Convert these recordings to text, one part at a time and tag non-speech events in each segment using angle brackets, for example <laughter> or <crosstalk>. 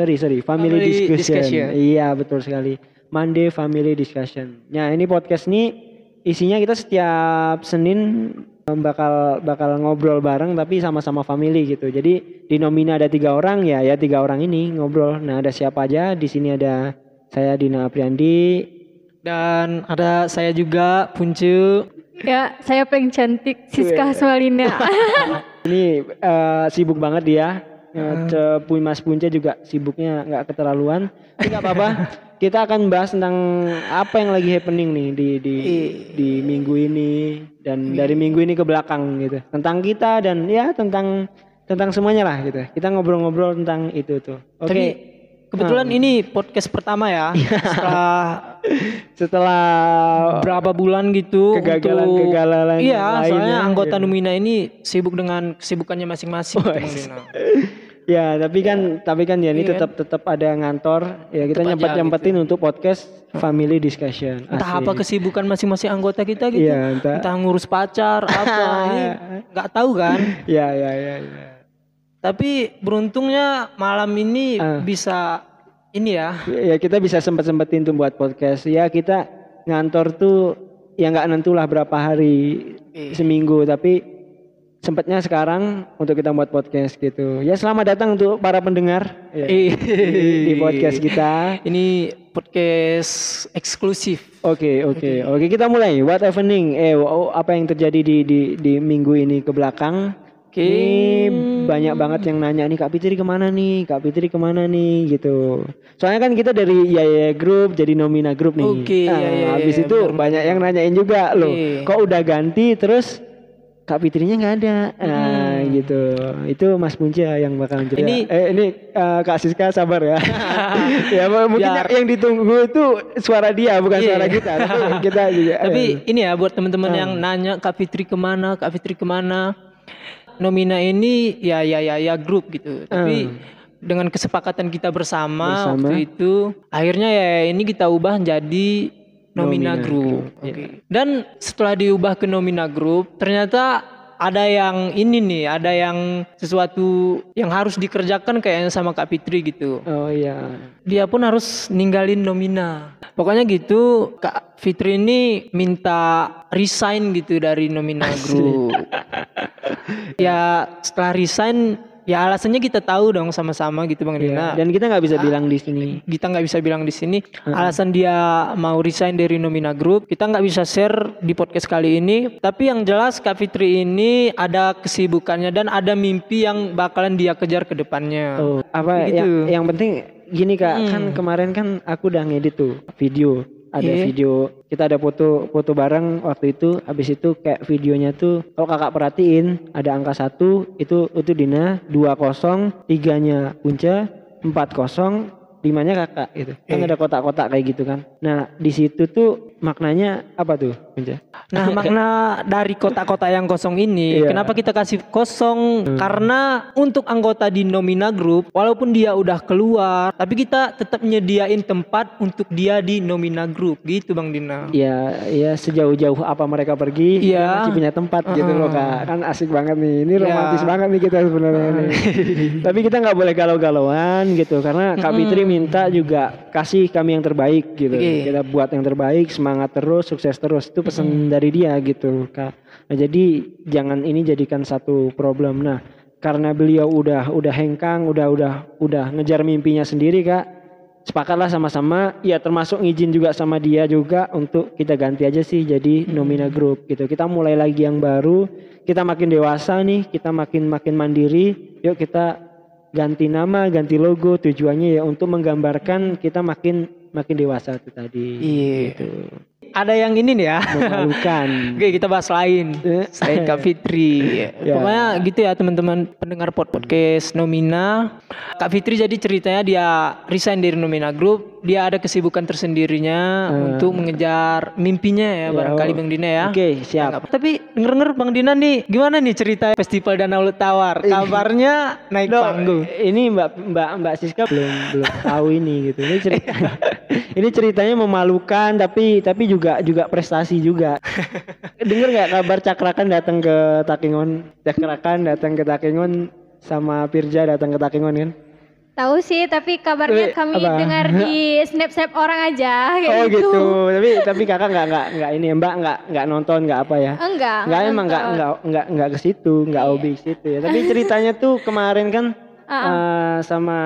sorry sorry family, Family discussion. discussion. iya betul sekali Monday family discussion nah ini podcast ini isinya kita setiap Senin em, bakal bakal ngobrol bareng tapi sama-sama family gitu jadi di nomina ada tiga orang ya ya tiga orang ini ngobrol nah ada siapa aja di sini ada saya Dina Apriandi Dan ada saya juga Puncu. Ya, saya paling cantik Siska Asmalina. <laughs> ini eh, sibuk banget dia Uh, Mas Punca juga sibuknya nggak keterlaluan. Tapi nggak apa-apa. <laughs> Kita akan bahas tentang apa yang lagi happening nih di di di minggu ini dan dari minggu ini ke belakang gitu. Tentang kita dan ya tentang tentang semuanya lah gitu. Kita ngobrol-ngobrol tentang itu tuh. Oke? Tapi kebetulan ini podcast pertama ya. <laughs> Setelah setelah berapa bulan gitu Kegagalan-kegagalan untuk, Iya, lainnya, soalnya anggota iya. Nomina ini sibuk dengan kesibukannya masing-masing. gitu, Dina. <laughs> Ya, tapi kan tapi kan ya ini Iya tetap tetap ada ngantor. Ya kita Tetap aja nyempet-nyempetin untuk podcast family discussion. Entah apa Asik. kesibukan masing-masing anggota kita gitu. Iya, entah. Entah ngurus pacar <laughs> apa ini nggak tahu kan. Ya, ya, ya, ya. Tapi beruntungnya malam ini Ah. bisa ini ya. Ya kita bisa sempet-sempetin tuh buat podcast. Ya kita ngantor tuh ya nggak nentulah berapa hari Iya. seminggu, tapi sempatnya sekarang untuk kita buat podcast gitu. Ya selamat datang untuk para pendengar. Ya, di, di podcast kita. Ini podcast eksklusif. Oke oke oke. Kita mulai. What happening? Eh oh, apa yang terjadi di di di minggu ini ke belakang? Oke. ini banyak banget yang nanya nih Kak Fitri ke mana nih? Kak Fitri ke mana nih? Gitu. Soalnya kan kita dari ya ya grup jadi nomina grup nih. Oke, Nah, ya, ya, habis ya, itu benar, banyak yang nanyain juga loh. Oke. kok udah ganti terus Kak Fitrinya nggak ada nah gitu itu Mas Punca yang bakalan cerita Hmm. Ini- eh ini eh, Kak Siska sabar ya <laughs> <laughs> ya mungkin Biar- yang ditunggu itu suara dia bukan Iya. suara kita tapi <laughs> kita juga Tapi eh, ini ya buat teman-teman yang nanya Kak Fitri ke mana, Kak Fitri ke mana. Nomina ini ya ya ya ya grup gitu. Tapi dengan kesepakatan kita bersama, Bersama. waktu itu, akhirnya ya ini kita ubah jadi Nomina, Nomina Group. Group, Oke. Dan setelah diubah ke Nomina Group, ternyata ada yang ini nih, ada yang sesuatu yang harus dikerjakan kayaknya sama Kak Fitri gitu oh iya dia pun harus ninggalin Nomina. Pokoknya gitu, Kak Fitri ini minta resign gitu dari Nomina Group. ya setelah resign, ya alasannya kita tahu dong sama-sama gitu Bang Dina. dan kita nggak bisa bilang di sini. kita nggak bisa bilang di sini. Alasan dia mau resign dari Nomina Group kita nggak bisa share di podcast kali ini. Tapi yang jelas Kak Fitri ini ada kesibukannya dan ada mimpi yang bakalan dia kejar ke depannya. Oh, apa Begitu. yang, yang penting gini kak, Hmm. kan kemarin kan aku udah ngedit tuh video, ada Iya. video, kita ada foto foto bareng waktu itu, habis itu kayak videonya tuh, kalau kakak perhatiin ada angka satu itu itu Dina, dua kosong, tiganya Punca, empat kosong, limanya kakak gitu, kan Iya. ada kotak-kotak kayak gitu kan. Nah di situ tuh maknanya apa tuh? Nah, <laughs> makna dari kota-kota yang kosong ini, Iya. kenapa kita kasih kosong? Karena untuk anggota di Nomina Group, walaupun dia udah keluar, tapi kita tetap nyediain tempat untuk dia di Nomina Group, gitu Bang Dina. Ya, ya sejauh-jauh apa mereka pergi, Iya. kita masih punya tempat gitu loh kak. Kan asik banget nih, ini Iya. romantis banget nih kita sebenarnya nih. <laughs> Tapi kita nggak boleh galau-galauan gitu, karena Kak Fitri minta juga kasih kami yang terbaik gitu. Oke. Kita buat yang terbaik, semangat terus, sukses terus. Itu pesan dari dia gitu kak. Nah, jadi jangan ini jadikan satu problem. Nah, karena beliau udah udah hengkang, udah udah udah ngejar mimpinya sendiri kak sepakatlah sama-sama ya termasuk ngizin juga sama dia juga untuk kita ganti aja sih jadi nomina group gitu kita mulai lagi yang baru kita makin dewasa nih kita makin makin mandiri yuk kita ganti nama ganti logo tujuannya ya untuk menggambarkan kita makin makin dewasa itu tadi Iya. gitu. Ada yang ini nih ya. memalukan <laughs> Oke kita bahas lain Eh. Selain Kak Fitri Ya. Pokoknya gitu ya teman-teman pendengar pod podcast Nomina Kak Fitri jadi ceritanya dia resign dari Nomina Group Dia ada kesibukan tersendirinya Untuk mengejar mimpinya ya, Ya, Barangkali oh. Bang Dina ya oke siap Nggak apa- Tapi denger-denger Bang Dina nih Gimana nih cerita Festival Danau Tawar Kabarnya naik Loh, panggung Ini Mbak Mbak Mbak Siska belum belum tahu ini gitu. Ini cerita <laughs> ini ceritanya memalukan tapi tapi juga juga prestasi juga. <laughs> Dengar nggak kabar Cakrakan datang ke Takengon? Cakrakan datang ke Takengon sama Pirja datang ke Takengon kan? Tahu sih, tapi kabarnya Tapi kami apa? dengar di <laughs> snap-snap orang aja kayak Oh gitu. gitu. Tapi <laughs> tapi kakak nggak nggak nggak ini mbak nggak nggak nonton nggak apa ya? Enggak. Nggak emang nggak nggak nggak nggak ke situ nggak Iya. hobi ke situ ya. Tapi ceritanya tuh kemarin kan Ah, eh, sama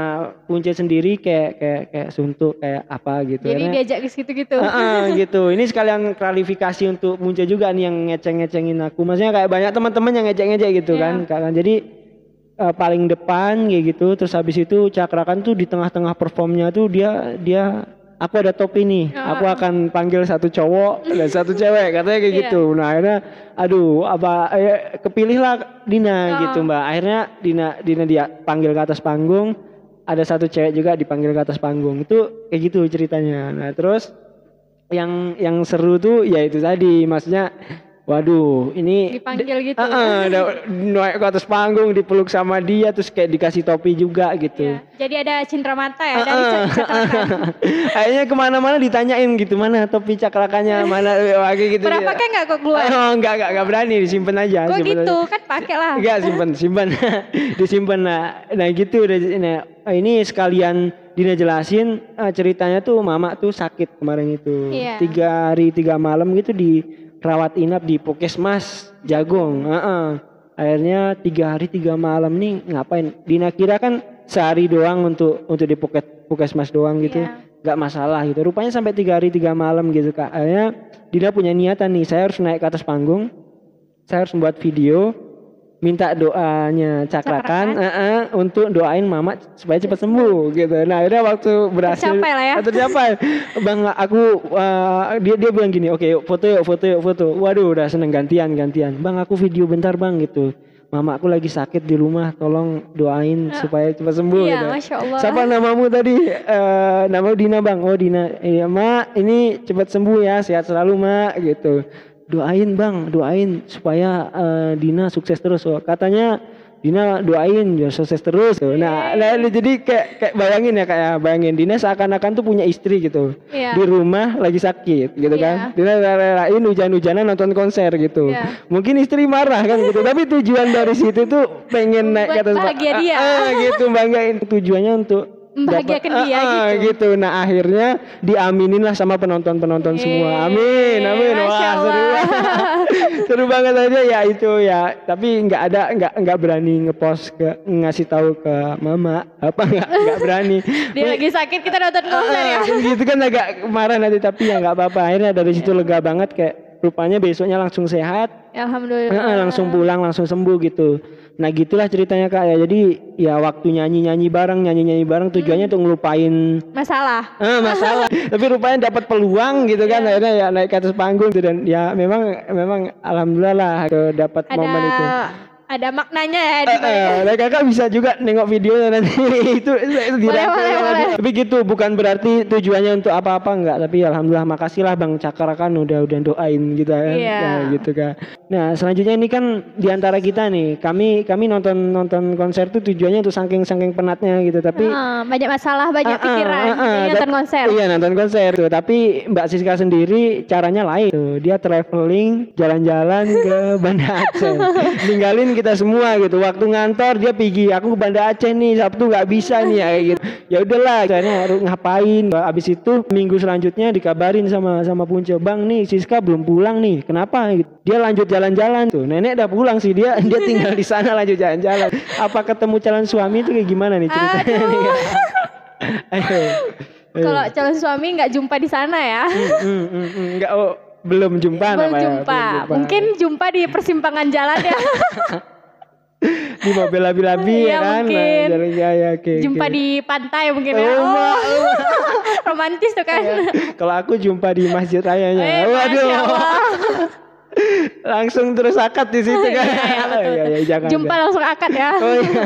Punce sendiri kayak kayak kayak suntuk kayak apa gitu. Jadi Karena- diajak ke situ-gitu. Heeh, <laughs> gitu. Ini sekalian klarifikasi untuk Punce juga nih yang ngeceng-ngecengin aku. Maksudnya kayak banyak teman-teman yang ngeceng-ngeceng gitu Iya. kan. Kan jadi eh, paling depan kayak gitu. Terus habis itu cakrakan tuh di tengah-tengah performnya tuh dia dia aku ada topi nih. Ah. Aku akan panggil satu cowok <laughs> dan satu cewek katanya kayak Iya. gitu. Nah, akhirnya aduh apa eh, kepilihlah Dina Ah. gitu, Mbak. Akhirnya Dina Dina dia panggil ke atas panggung. Ada satu cewek juga dipanggil ke atas panggung. Itu kayak gitu ceritanya. Nah, terus yang yang seru tuh ya itu tadi maksudnya waduh ini Dipanggil gitu. Heeh, da- naik ke atas panggung dipeluk sama dia terus kayak dikasih topi juga gitu Iya. Jadi ada cindera mata ya dari Heeh. ca- cakrakan. Kayaknya <laughs> ke mana-mana ditanyain gitu mana topi cakrakannya mana lagi gitu. Pernah pakai nggak kok keluar? Oh, enggak, enggak, enggak berani disimpan aja. Kok gitu aja. kan pakai lah. Enggak simpan, simpan, <laughs> disimpan. Nah, nah gitu. udah- Nah, ini sekalian Dina jelasin eh, ceritanya tuh mama tuh sakit kemarin itu Iya. tiga hari tiga malam gitu dirawat inap di Pokesmas Jagung. Heeh. Akhirnya tiga hari tiga malam nih ngapain? Dina kira kan sehari doang untuk untuk di Pokesmas doang gitu, nggak masalah gitu. Rupanya sampai tiga hari tiga malam gitu kak. Akhirnya Dina punya niatan nih, saya harus naik ke atas panggung, saya harus membuat video minta doanya cakrakan eh, eh, untuk doain mama supaya cepat sembuh gitu. Nah, akhirnya waktu berhasil Tercapai lah ya. Tercapai. Bang aku eh, dia dia bilang gini, "Oke, yuk foto yuk, foto yuk, foto." Waduh, udah seneng gantian gantian. Bang, aku video bentar, Bang gitu. Mama aku lagi sakit di rumah, tolong doain supaya cepat sembuh Iya, gitu. masya Allah. Siapa namamu tadi? Eh nama Dina bang. Oh Dina. Iya mak. Ini cepat sembuh ya. Sehat selalu mak. Gitu. Doain bang. Doain supaya eh, Dina sukses terus. Oh, katanya Dina doain biar sukses terus. Tuh. Nah, nah, jadi kayak kayak bayangin ya kayak bayangin Dina seakan-akan tuh punya istri gitu. Iya. Di rumah lagi sakit gitu kan. Iya. Dina rela-relain hujan-hujanan nonton konser gitu. Iya. Mungkin istri marah kan gitu. Tapi tujuan dari situ tuh pengen naik ke atas bahagia Ah, dia. ah, gitu banggain tujuannya untuk Membahagiakan dapat- dia ah, ah, gitu. gitu. Nah akhirnya diaminin lah sama penonton-penonton semua. Amin, Yeay, amin. Masya Wah seru, <laughs> seru banget aja ya itu ya. Tapi nggak ada nggak nggak berani ngepost ke ngasih tahu ke mama apa nggak nggak berani. <laughs> Dia lagi sakit kita nonton konser ya. Ah, kan gitu kan agak marah nanti tapi ya nggak apa-apa. Akhirnya dari situ lega banget kayak rupanya besoknya langsung sehat. Alhamdulillah. Heeh, langsung pulang langsung sembuh gitu. Nah gitulah ceritanya kak ya. Jadi ya waktu nyanyi nyanyi bareng nyanyi nyanyi bareng tujuannya untuk ngelupain Masalah. ah, masalah. <laughs> Tapi rupanya dapat peluang gitu kan. Akhirnya ya naik ke atas panggung gitu. dan ya memang memang alhamdulillah lah dapat momen itu. Ada maknanya ya di Eh, eh, nah, kakak bisa juga nengok videonya nanti <laughs> itu itu dirangkai boleh, nanti. boleh. Tapi gitu bukan berarti tujuannya untuk apa-apa enggak. Tapi alhamdulillah makasih lah Bang Cakra kan udah udah doain gitu kan. Iya. Nah, gitu kan. Nah selanjutnya ini kan di antara kita nih kami kami nonton nonton konser tuh tujuannya untuk saking saking penatnya gitu. Tapi Ah, banyak masalah, banyak ah, pikiran. ah, ah. Jadi nonton konser. Iya nonton konser tuh. Tapi Mbak Siska sendiri caranya lain tuh. Dia traveling jalan-jalan ke <laughs> Banda Aceh. Ninggalin kita semua gitu. Waktu ngantor dia pergi. Aku ke Banda Aceh nih Sabtu nggak bisa nih ya gitu. Ya udahlah. Akhirnya harus ngapain. Abis itu minggu selanjutnya dikabarin sama sama Punca Bang nih Siska belum pulang nih. Kenapa? Dia lanjut jalan-jalan tuh. Nenek udah pulang sih dia. Dia <laughs> tinggal di sana lanjut jalan-jalan. Apa ketemu calon suami itu kayak gimana nih ceritanya? nih. <laughs> <laughs> Kalau calon suami nggak jumpa di sana ya. Hmm, hmm, hmm. Enggak, oh, belum jumpa Belum namanya, jumpa. Mungkin jumpa di persimpangan jalan ya. di mobil labi-labi ya Iya, kan mungkin. Nah, jalan jaya oke jumpa oke. di pantai mungkin ya. Oh, Oh, Mak. romantis tuh kan. Ya, kalau aku jumpa di masjid rayanya Eh, waduh. Langsung terus akad di situ kan Iya, iya, betul. Iya, iya, jangan Jumpa langsung akad ya. oh iya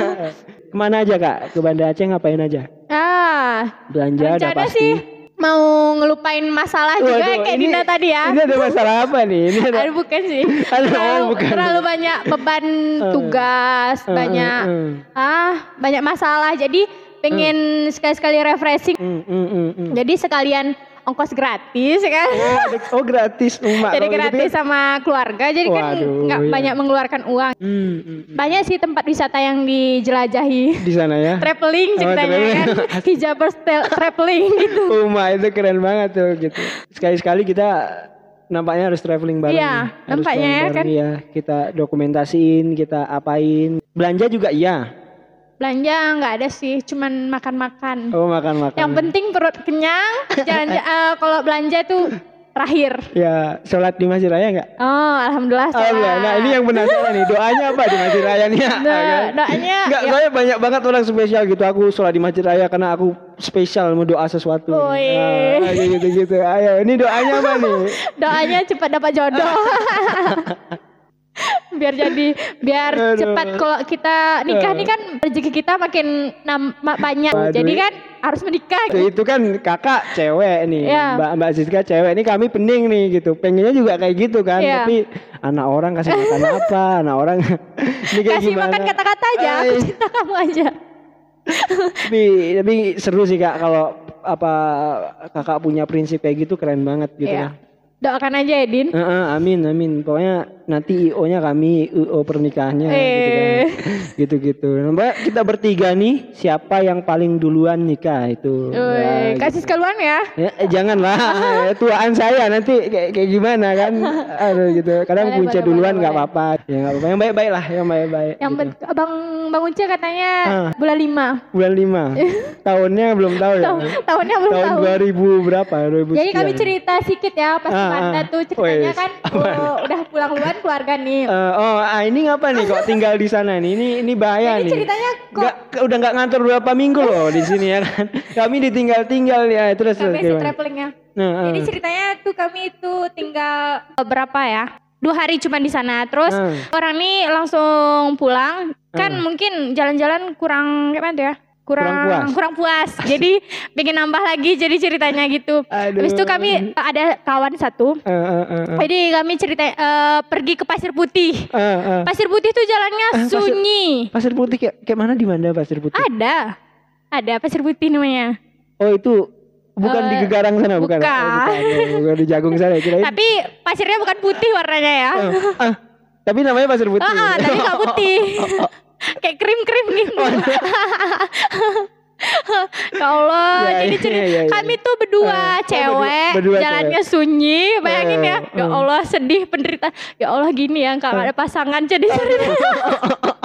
ke mana aja kak ke Banda Aceh ngapain aja Ah, belanja udah pasti sih mau ngelupain masalah juga Waduh, kayak ini- Dina tadi ya. ini ada masalah apa nih ini ada Aduh bukan sih. <laughs> Aduh, terlalu, bukan. terlalu banyak beban <laughs> tugas, Eh, banyak eh, eh. ah, banyak masalah. Jadi pengen sekali-sekali refreshing. Hmm, hmm, hmm. Jadi sekalian ongkos gratis ya kan. Oh, oh gratis rumah. <laughs> Jadi gitu gratis kan. sama keluarga, jadi kan Waduh, nggak iya. banyak mengeluarkan uang. Hmm, hmm, hmm. Banyak sih tempat wisata yang dijelajahi. di sana ya. <laughs> Traveling Oh, ceritanya traveling. kan, <laughs> hijabers traveling gitu. Rumah itu keren banget tuh gitu. Sekali-sekali kita nampaknya harus traveling bareng. Iya, Harus nampaknya ya kan. Iya, kita dokumentasiin, kita apain. Belanja juga iya. Belanja nggak ada sih, cuman makan-makan. Oh makan-makan. Yang penting perut kenyang, <laughs> jangan eh, kalau belanja tuh terakhir. Ya, sholat di Masjid Raya enggak? Oh, alhamdulillah. Oh, enggak. Nah, ini yang penasaran nih. Doanya apa di Masjid Raya nih? ya? <laughs> Do- kan? doanya Enggak, ya- saya banyak banget orang spesial gitu. Aku sholat di Masjid Raya karena aku spesial mau doa sesuatu. Woi. Nah, kayak gitu-gitu. Ayo, ini doanya apa nih? <laughs> doanya cepat dapat jodoh. Biar jadi biar Aduh. cepat kalau kita nikah nih kan rezeki kita makin nam- banyak. Waduh. Jadi kan harus menikah. Itu, itu kan kakak cewek nih, Iya. Mbak Mbak Siska cewek. Ini kami pening nih gitu. Pengennya juga kayak gitu kan. Iya. Tapi anak orang kasih makan <laughs> apa? Anak orang <laughs> ini kayak Kasih gimana? makan kata-kata aja, aku Ay. cinta kamu aja. <laughs> tapi tapi seru sih kak kalau apa kakak punya prinsip kayak gitu keren banget gitu Iya. lah. Doakan aja Edin. Heeh, amin amin. Pokoknya nanti IO-nya kami IO pernikahannya gitu kan. Eh. <laughs> Gitu-gitu. Mbak, kita bertiga nih siapa yang paling duluan nikah itu. Ya, kasih sekalian ya. Ya, eh, janganlah Eh, <laughs> tuaan saya nanti kayak, kayak gimana kan aduh gitu kadang Boleh, punca boleh, duluan nggak apa-apa ya nggak apa-apa yang baik-baik lah yang baik-baik Yang gitu. Bang Bang katanya Ah. bulan lima. bulan lima <laughs> tahunnya belum tahu ya Tahu- tahunnya belum tahun tahu. 2000 berapa 2000 Jadi kami cerita sedikit ya pas Ah, ah. tuh ceritanya kan oh, udah pulang duluan keluarga nih. Eh, oh ah, ini ngapa nih kok tinggal di sana nih ini ini bahaya Jadi nih ceritanya kok Nggak, udah nggak ngantor berapa minggu loh di sini ya kan <laughs> kami ditinggal-tinggal ya terus sampai si travelingnya. Nah, Jadi ah. ceritanya tuh kami itu tinggal berapa ya? Dua hari cuma di sana. Terus Ah. orang nih langsung pulang. Kan Ah. mungkin jalan-jalan kurang kayak mana tuh ya? Kurang Kurang puas. kurang puas. jadi <laughs> pengen nambah lagi jadi ceritanya gitu. Aduh. Habis itu kami eh, ada kawan satu. Eh, eh, eh, eh. Jadi kami cerita eh, pergi ke Pasir Putih. Eh, eh. Pasir Putih tuh jalannya Pasir- sunyi. Pasir putih kayak, kayak mana di mana pasir putih? Ada. Ada Pasir Putih namanya. Oh itu bukan di Eh, Gegarang sana bukan? bukan. Oh, bukan. Oh, bukan di Jagung sana kirain. Tapi pasirnya bukan putih warnanya ya. Oh, ah, tapi namanya pasir putih. Ah, ah, tapi nggak putih. <laughs> Kayak krim-krim gitu. ya Allah, Ya, jadi iya, cerita iya, iya. kami tuh berdua oh, cewek, berdua- berdua jalannya sunyi, bayangin ya. Eh, Ya eh. Allah, sedih penderita. Ya Allah gini ya, kalau ada pasangan jadi cerita. <laughs>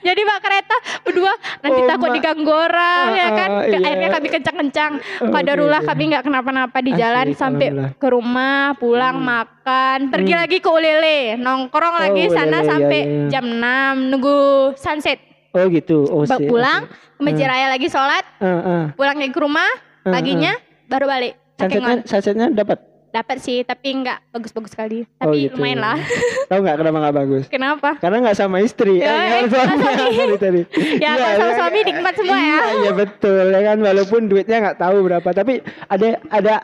Jadi pak kereta berdua nanti Oh, takut diganggu orang ya kan. Ah, ah, iya. Akhirnya kami kencang-kencang. Oh, Qadarullah oke, oke. kami nggak kenapa-napa di jalan Asik, sampai ke rumah, pulang makan, pergi Hmm. lagi ke Ulele, nongkrong lagi Oh, sana Ulele, sampai iya, iya. jam 6 nunggu sunset. Oh gitu. Oh pulang ke Masjid Raya lagi sholat, Ah, ah. pulang lagi ke rumah, Ah, paginya baru balik. Sunsetnya, sunsetnya dapat. Dapat sih, tapi nggak bagus-bagus sekali. Oh, Tapi gitu. lumayan lah. <laughs> Tahu nggak kenapa nggak bagus? Kenapa? Karena nggak sama istri. Ya, Eh, sama <laughs> suami. suami. tadi. Ya, kalau sama iya, suami nikmat semua ya. Iya, iya betul ya kan walaupun duitnya nggak tahu berapa tapi ada ada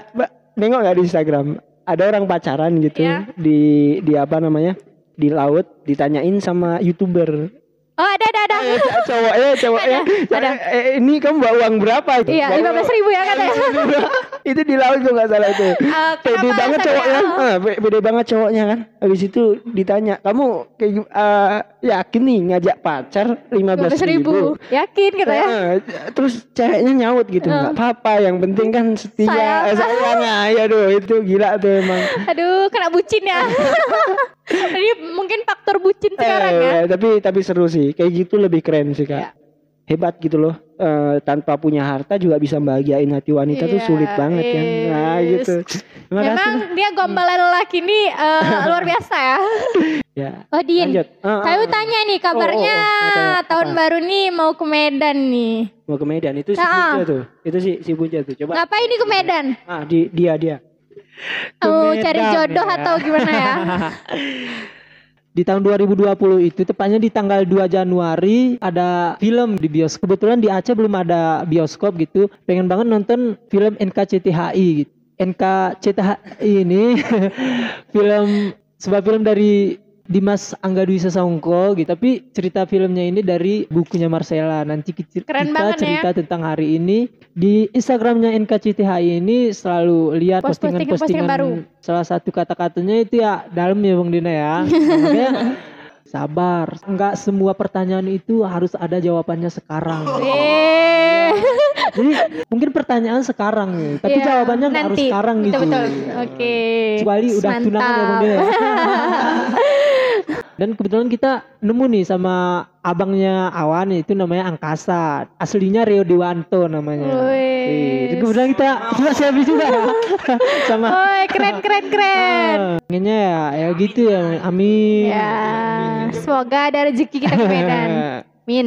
nengok nggak di Instagram ada orang pacaran gitu Iya. di di apa namanya di laut ditanyain sama youtuber Oh ada ada ada. Eh, c- cowoknya cowoknya Ada, ada. "Eh, ini kamu bawa uang berapa Iya, lima belas ribu ya katanya. <laughs> itu di laut kok nggak salah itu Eh, pede banget cowoknya ah, pe- pede banget cowoknya kan habis itu ditanya kamu kayak eh, yakin nih ngajak pacar lima belas belas ribu. Yakin gitu ya. Eh, terus ceweknya nyaut gitu Eh. nggak apa-apa yang penting kan setia Sayang. eh, sayang ah, ya aduh itu gila tuh emang Aduh, kena bucin ya. <laughs> Jadi mungkin faktor bucin sekarang ya. Eh, tapi tapi seru sih kayak gitu lebih keren sih kak Ya. hebat gitu loh Eh, tanpa punya harta juga bisa bahagiain hati wanita tuh Iya, sulit banget kan nah gitu terima Memang dia gombalan lelaki ini eh, <laughs> luar biasa ya. ya Oh Din, lanjut Ah, saya ah, mau tanya nih kabarnya Oh, oh, oh. Apa- tahun apa? baru nih mau ke Medan nih. mau ke Medan itu si Ah. Tuh itu si si Bunca tuh coba Ngapain nih ke Medan? ah di dia dia Mau cari jodoh ya. atau gimana ya? <laughs> Di tahun 2020 itu tepatnya di tanggal 2 Januari ada film di bioskop. Kebetulan di Aceh belum ada bioskop gitu. Pengen banget nonton film NKCTHI gitu. NKCTHI ini <laughs> film sebuah film dari Dimas Angga Dwi Sasongko gitu. Tapi cerita filmnya ini dari bukunya Marcella. Nanti kita, Keren kita ya. cerita tentang hari ini di Instagramnya NKCTHI ini selalu lihat Post- postingan-postingan baru. salah satu kata-katanya itu ya dalam ya Bang Dina ya. Makanya <laughs> sabar. Enggak semua pertanyaan itu harus ada jawabannya sekarang. <laughs> Eh. Jadi mungkin pertanyaan sekarang nih, tapi Iya, jawabannya nggak harus sekarang gitu. Betul, betul. Oke. Kecuali udah tunangan ya ya. <laughs> Dan kebetulan kita nemu nih sama abangnya Awan itu namanya Angkasa. Aslinya Rio Dewanto namanya. Wih. Kebetulan kita juga selfie juga ya. <laughs> sama Woi, keren keren keren. pengennya ya ya gitu ya. Amin. Ya, semoga ada rezeki kita ke Medan. <laughs> Min.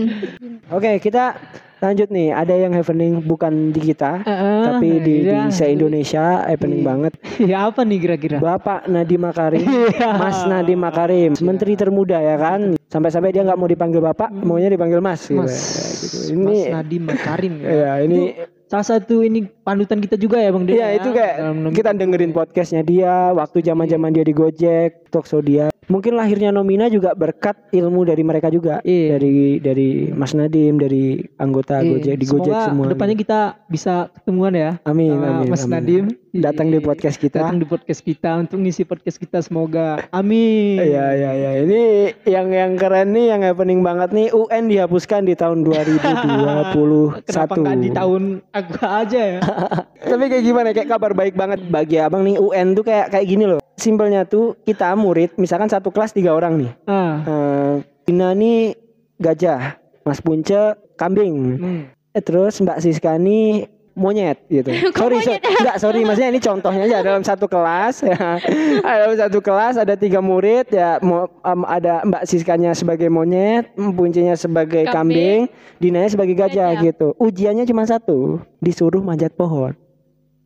Oke, kita lanjut nih. Ada yang happening bukan di kita, Heeh, tapi di, di iya. se-Indonesia happening Iya. banget. ya apa nih kira-kira? Bapak Nadiem Makarim, <laughs> Iya. Mas Nadiem Makarim, menteri termuda ya kan. Sampai-sampai dia nggak mau dipanggil bapak, maunya dipanggil mas. gitu. Hmm. Mas, Gitu. Mas Ini, Nadiem Makarim ya. ya ini, Salah satu ini panutan kita juga ya Bang Dina. Iya ya, itu kayak kita dengerin podcastnya dia, waktu zaman-zaman dia di Gojek, talkshow dia. Mungkin lahirnya Nomina juga berkat ilmu dari mereka juga, Iya. dari dari Mas Nadiem, dari anggota Iya, Gojek di Gojek semoga semua. ke depannya kita bisa ketemuan ya. Amin, amin, Mas amin. Nadiem Datang di Iya, podcast kita. Datang di podcast kita untuk ngisi podcast kita semoga. Amin. Iya iya iya. Ini yang yang keren nih, yang happening banget nih. UN dihapuskan di tahun 2021. Kenapa nggak di tahun aku aja ya? <laughs> Tapi kayak gimana? Kayak kabar baik banget bagi abang nih. UN tuh kayak kayak gini loh. Simpelnya tuh kita murid, misalkan satu kelas tiga orang nih. ah. Eh, Dina nih gajah, Mas Punce kambing, hmm. eh, terus Mbak Siska nih monyet gitu. <laughs> sorry, sorry, enggak sorry, maksudnya ini contohnya aja dalam satu kelas <laughs> ya. dalam satu kelas ada tiga murid ya, em, ada Mbak Siskanya sebagai monyet, Puncenya sebagai kambing, Kambing. Dinanya sebagai gajah, Gajah. gitu. Ujiannya cuma satu, disuruh manjat pohon.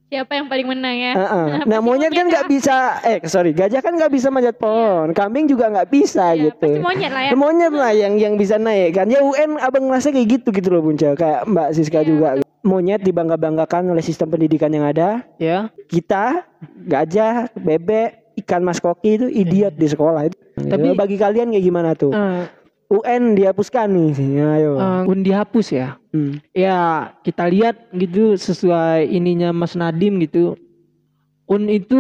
Siapa yang paling menang ya? Heeh. <laughs> Pasti Nah monyet kan nggak bisa, eh sorry, gajah kan nggak bisa manjat pohon, kambing juga nggak bisa Iya, gitu. Pasti monyet lah ya. Monyet lah yang yang bisa naik kan. Ya UN abang ngerasa kayak gitu gitu loh Bunca. Kayak Mbak Siska Iya, juga. Monyet dibangga-banggakan oleh sistem pendidikan yang ada. Ya. Kita gajah, bebek, ikan mas koki itu idiot di sekolah itu. Tapi- Ya, bagi kalian kayak gimana tuh? Eh, UN dihapuskan nih. Ya, ayo. eh, pun dihapus ya. Hmm. Ya kita lihat gitu sesuai ininya Mas Nadim gitu. Un itu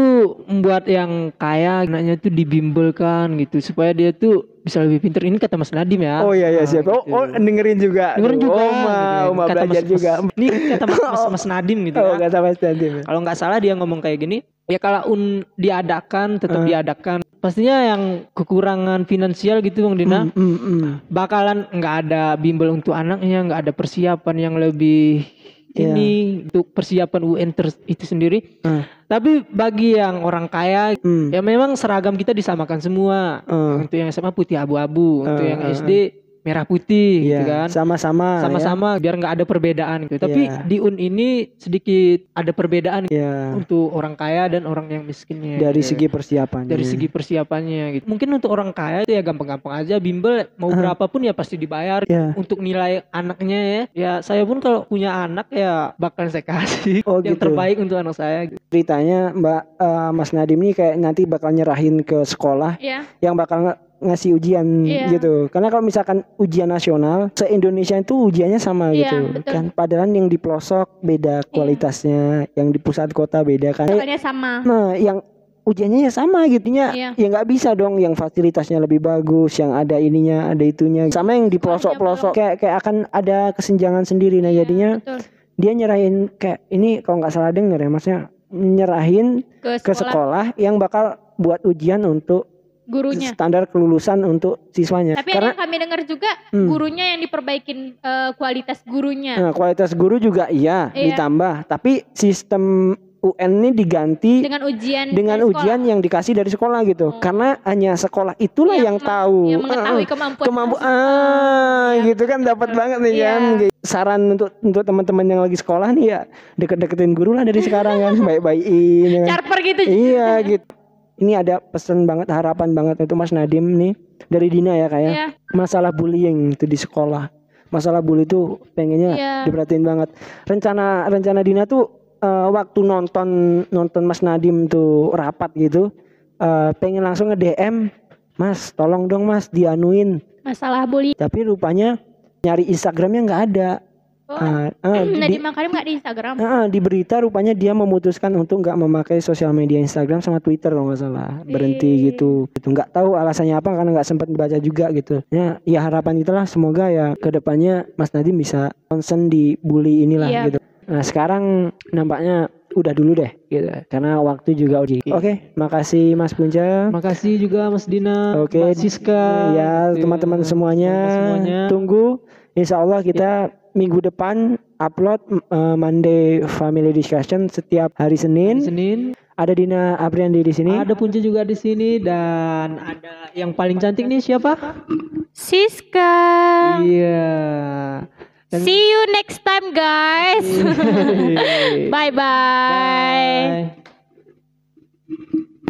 membuat yang kaya anaknya tuh dibimbelkan gitu supaya dia tuh bisa lebih pinter. Ini kata Mas Nadim ya. Oh iya iya Ah, siap. Oh, gitu. oh dengerin juga. Dengerin juga. Oh, ma, gitu. ma Kata belajar Mas- juga. Mas- Ini kata Mas, Mas, Mas Nadim gitu <laughs> Oh, ya. kata Mas Dandim. Kalau nggak salah dia ngomong kayak gini, ya kalau un diadakan tetap Ah. diadakan. Pastinya yang kekurangan finansial gitu Bang Dina, Hmm, hmm, hmm. bakalan nggak ada bimbel untuk anaknya, nggak ada persiapan yang lebih Iya. ini untuk persiapan UN ter- itu sendiri. Ah. Tapi bagi yang orang kaya, Hmm. ya memang seragam kita disamakan semua. Ah. Untuk yang SMA putih abu-abu, untuk Ah, yang SD merah putih gitu Iya, kan. sama-sama. ya. Sama-sama biar nggak ada perbedaan gitu. Tapi Iya. di UN ini sedikit ada perbedaan Ya. untuk orang kaya dan orang yang miskinnya. Dari gitu. segi persiapan. dari segi persiapannya gitu. Mungkin untuk orang kaya itu ya gampang-gampang aja bimbel mau Ah. berapapun ya pasti dibayar. Ya. Untuk nilai anaknya ya. Ya saya pun kalau punya anak ya bakal saya kasih Oh, yang gitu. terbaik untuk anak saya. gitu. ceritanya Mbak eh, Mas Nadim nih kayak nanti bakal nyerahin ke sekolah Iya. yang bakal ngasih ujian Iya. gitu. Karena kalau misalkan ujian nasional se Indonesia itu ujiannya sama Iya, gitu betul. kan. Padahal yang di pelosok beda kualitasnya, yang di pusat kota beda kan. Sama. Nah, yang ujiannya ya sama gitu nya. Iya. Ya nggak bisa dong yang fasilitasnya lebih bagus, yang ada ininya, ada itunya. Sama yang di pelosok-pelosok kayak kayak akan ada kesenjangan sendiri. Nah, Iya, jadinya betul. dia nyerahin kayak ini kalau nggak salah denger ya maksudnya nyerahin ke ke sekolah, sekolah yang bakal buat ujian untuk gurunya. standar kelulusan untuk siswanya. Tapi Karena yang kami dengar juga Hmm. gurunya yang diperbaikin eh, kualitas gurunya. nah, kualitas guru juga iya, Iya. ditambah, tapi sistem UN ini diganti dengan ujian dengan ujian sekolah. yang dikasih dari sekolah gitu. Oh. Karena hanya sekolah itulah Yang yang, tahu. yang mengetahui Heeh. kemampuan kemampu mahasiswa. ah Iya. gitu kan dapat banget nih Iya. kan. Saran untuk untuk teman-teman yang lagi sekolah nih ya deket-deketin guru lah dari sekarang kan, <laughs> baik-baikin ya. Charper gitu. Iya gitu. Ini ada pesan banget, harapan banget untuk Mas Nadim nih dari Dina ya kayak Iya. masalah bullying itu di sekolah. Masalah bully itu pengennya Iya. diperhatiin banget. Rencana rencana Dina tuh eh, waktu nonton nonton Mas Nadim tuh rapat gitu, eh, pengen langsung nge DM, Mas tolong dong Mas dianuin. Masalah bully. Tapi rupanya nyari Instagramnya nggak ada. Oh, Ah, ah, Nadiem di, Makarim nggak di Instagram. ah, di berita rupanya dia memutuskan untuk nggak memakai sosial media Instagram sama Twitter kalau nggak salah. Berhenti gitu. Gitu. Nggak tahu alasannya apa karena nggak sempat baca juga gitu. Ya ya harapan itulah semoga ya ke depannya Mas Nadiem bisa concern di bully inilah Iya. gitu. Nah sekarang nampaknya udah dulu deh gitu karena waktu juga udah oke makasih Mas Punca. Makasih juga Mas Dina, Oke, Mbak Siska, ya teman-teman ya. semuanya, semuanya. tunggu Insya Allah kita minggu depan upload uh, Monday Family Discussion setiap hari Senin. Hari Senin. Ada Dina Apriandi di sini. Ada Punca juga di sini dan ada yang paling cantik nih siapa? Siska. Iya. See you next time guys. <laughs> Bye bye. Bye.